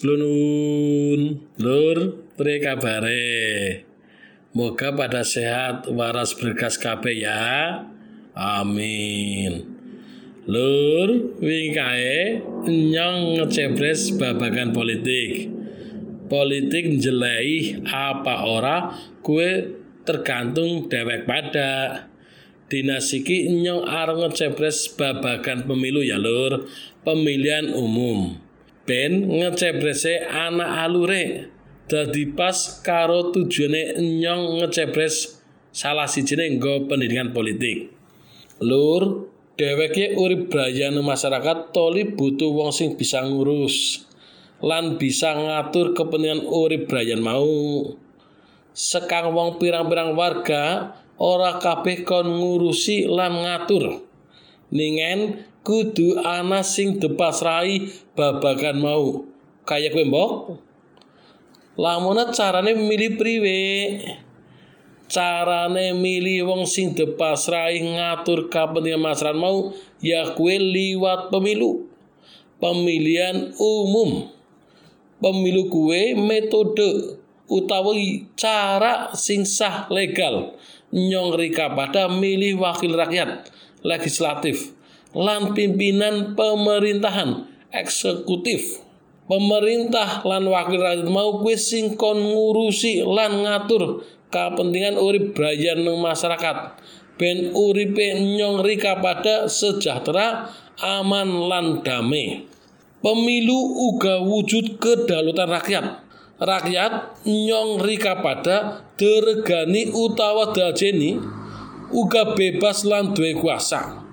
Slunun, lur, pre kabare. Moga pada sehat waras berkas kabeh ya. Amin. Lur, wingi kae nyong ngecebres babagan politik. Politik njelei apa ora kue tergantung dewek pada. Dinas iki nyong arep ngecebres babagan pemilu ya lur, pemilihan umum. Ben ngecebrese anak alure dadi pas karo tujuane nyong ngecebres salah sijine nggo pendidikan politik. Lur, dheweke urip brayan masyarakat toli butuh wong sing bisa ngurus lan bisa ngatur kepentingan urip brayan mau. Sekang wong pirang-pirang warga ora kabeh kon ngurusi lan ngatur. Ningen kudu ana sing depasrai babagan mau. Kayak kowe mbok? Lamune carane milih priwe? Carane milih wong sing depasrai ngatur kepentingan masyarakat mau ya kue liwat pemilu. Pemilihan umum. Pemilu kue metode utawi cara sing sah legal nyong rika pada milih wakil rakyat legislatif lan pimpinan pemerintahan eksekutif. Pemerintah lan wakil rakyat mau kuwi sing ngurusi lan ngatur kepentingan urip nang masyarakat. Ben uripe nyong rika pada sejahtera aman lan damai. Pemilu uga wujud kedaulatan rakyat. Rakyat nyong rika pada deregani utawa dajeni uga bebas lan duwe kuasa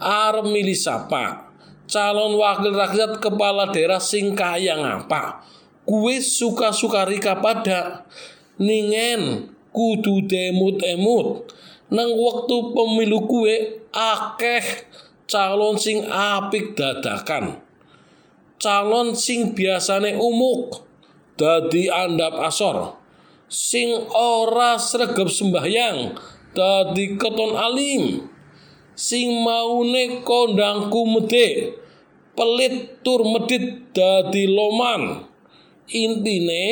arep milih sapa? Calon wakil rakyat kepala daerah sing kaya ngapa? Kue suka-suka rika pada ningen kudu demut-emut. Nang waktu pemilu kue akeh calon sing apik dadakan. Calon sing biasane umuk dadi andap asor. Sing ora sregep sembahyang dadi keton alim sing maune kondang kumede pelit tur medit dadi loman. Intine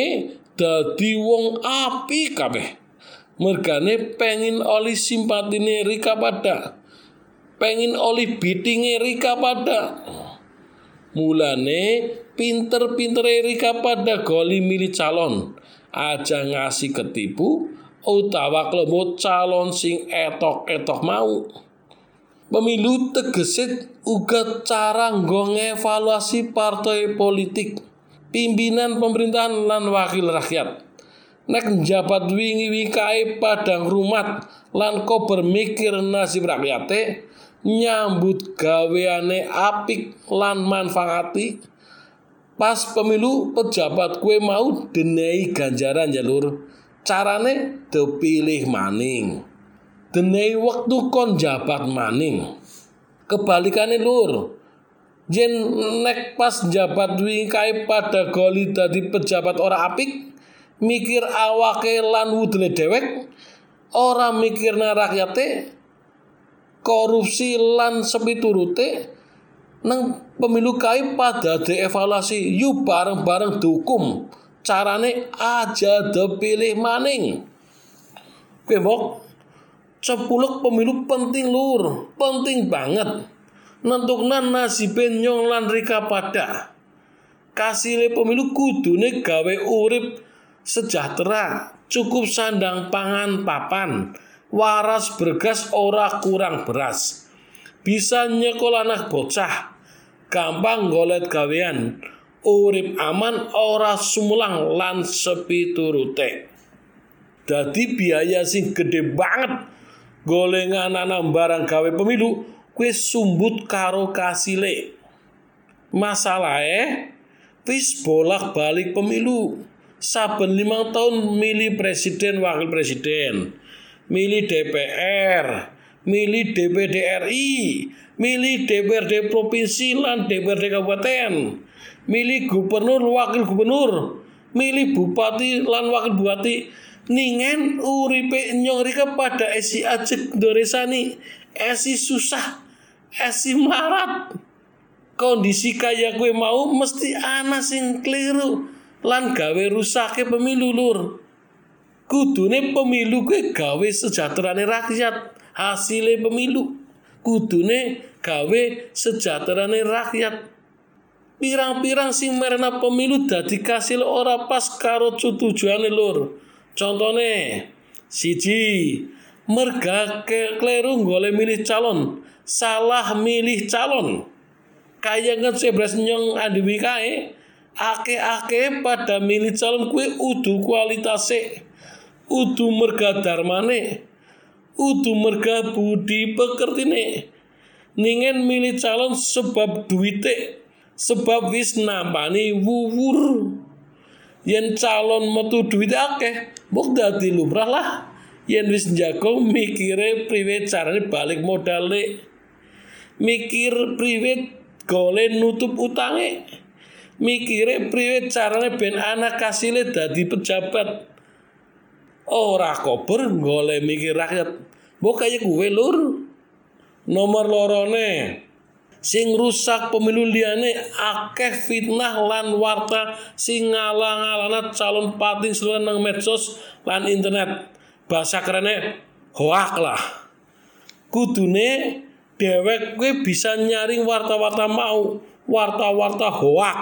dadi wong api kabeh. Mergane pengin oli simpatine Rika pada. Pengin oli bitinge Rika pada. Mulane pinter-pinter Rika pada goli milih calon. Aja ngasih ketipu utawa klebut calon sing etok-etok mau Pemilu tegesit uga cara nggo evaluasi partai politik, pimpinan pemerintahan lan wakil rakyat. Nek jabat wingi kae padang rumat lan ko bermikir nasib rakyate nyambut gaweane apik lan manfaati pas pemilu pejabat kue mau denei ganjaran jalur carane dipilih maning denei waktu kon jabat maning. Kebalikane lur. Jen nek pas jabat wingi kae pada goli dadi pejabat ora apik mikir awake lan wudune dewek ora mikirna rakyate korupsi lan sepiturute nang pemilu kae pada dievaluasi yuk bareng-bareng dihukum. Carane aja dipilih maning. Kembok Cepuluk pemilu penting lur, penting banget. Nentukna nasib nyong lan rika pada. Kasile pemilu kudune gawe urip sejahtera, cukup sandang pangan papan, waras bergas ora kurang beras. Bisa nyekolah anak bocah, gampang golet gawean, urip aman ora sumulang lan sepi turute. Dadi biaya sing gede banget golengan anak barang gawe pemilu kue sumbut karo kasile. Masalah eh? Wis bolak balik pemilu. Saben lima tahun milih presiden wakil presiden. Milih DPR milih DPD RI milih DPRD provinsi lan DPRD kabupaten. Milih gubernur wakil gubernur milih bupati lan wakil bupati ningen uripe nyong rika pada esi acek doresani esi susah esi marat kondisi kaya kue mau mesti ana sing keliru lan gawe rusake pemilu lur. Kudune pemilu kue gawe sejahterane rakyat hasilnya pemilu. Kudune gawe sejahterane rakyat pirang-pirang sing merena pemilu dadi kasil ora pas karo tujuane lur. Contone siji merga kleru golek milih calon salah milih calon. Kaya sebras nyong adiwi kae ake-ake pada milih calon kue udu kualitase udu merga darmane udu merga budi pekertine. Ningen milih calon sebab duite sebab wis nampani wuwur. Yen calon metu duit akeh mbok dadi lumrah lah. Yen wis njago mikire priwe carane balik modale mikir priwe golek nutup utange. Mikire priwe carane ben anak kasile dadi pejabat. Ora kober golek mikir rakyat. Mbok kaya gue lur. Nomor lorone sing rusak pemilu liane akeh fitnah lan warta sing ngalang-alana calon pating seluruh nang medsos lan internet. Bahasa kerennya hoak lah. Kudune dewek gue bisa nyaring warta-warta mau warta-warta hoak.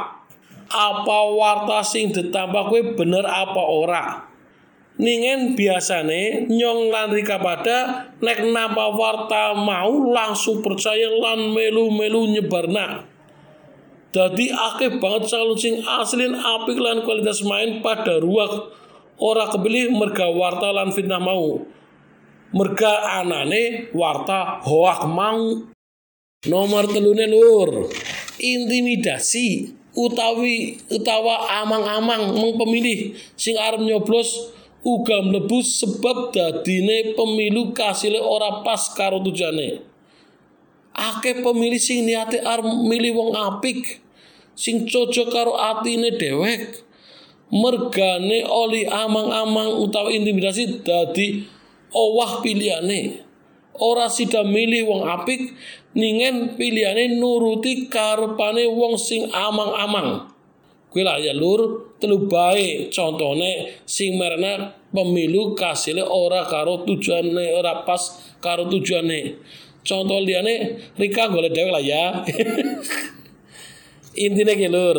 Apa warta sing ditambah gue bener apa ora ningen biasane nyong lan rika pada nek napa warta mau langsung percaya lan melu-melu nyebarna. Jadi akeh banget calon sing aslin apik lan kualitas main pada ruak ora kebeli merga warta lan fitnah mau. Merga anane warta hoak mau. Nomor telune lur intimidasi utawi utawa amang-amang meng pemilih sing arep nyoblos uga mlebu sebab dadine pemilu kasile ora pas karo tujane akeh pemilih sing niate arep milih wong apik sing cocok karo atine dewek mergane oli amang-amang utawa intimidasi dadi owah pilihane ora sida milih wong apik ningen pilihane nuruti karepane wong sing amang-amang kuwi lah ya lur telu bae. Contone sing merna pemilu kasile ora karo tujuane ora pas karo tujuane. Contoh liane Rika golek dhewe lah ya. Intine ki lur.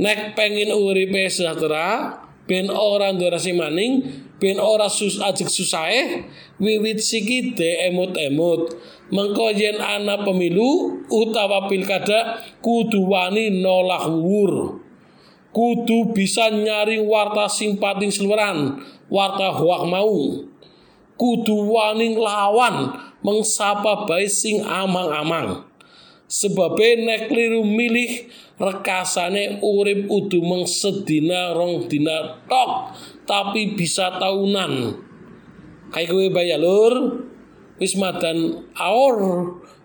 Nek pengen uripe sejahtera ben ora ndurasi maning ben ora sus ajek susahe wiwit siki de emut-emut mengko yen ana pemilu utawa pilkada kudu wani nolak wuwur. Kudu bisa nyaring warta simpating seluruhan warta hoak mau. Kudu wani lawan mengsapa bae sing amang-amang sebab nek kliru milih rekasane urip udu meng sedina rong dina tok tapi bisa tahunan kayak gue bayar lur wis madan aur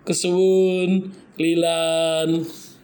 kesuwun lilan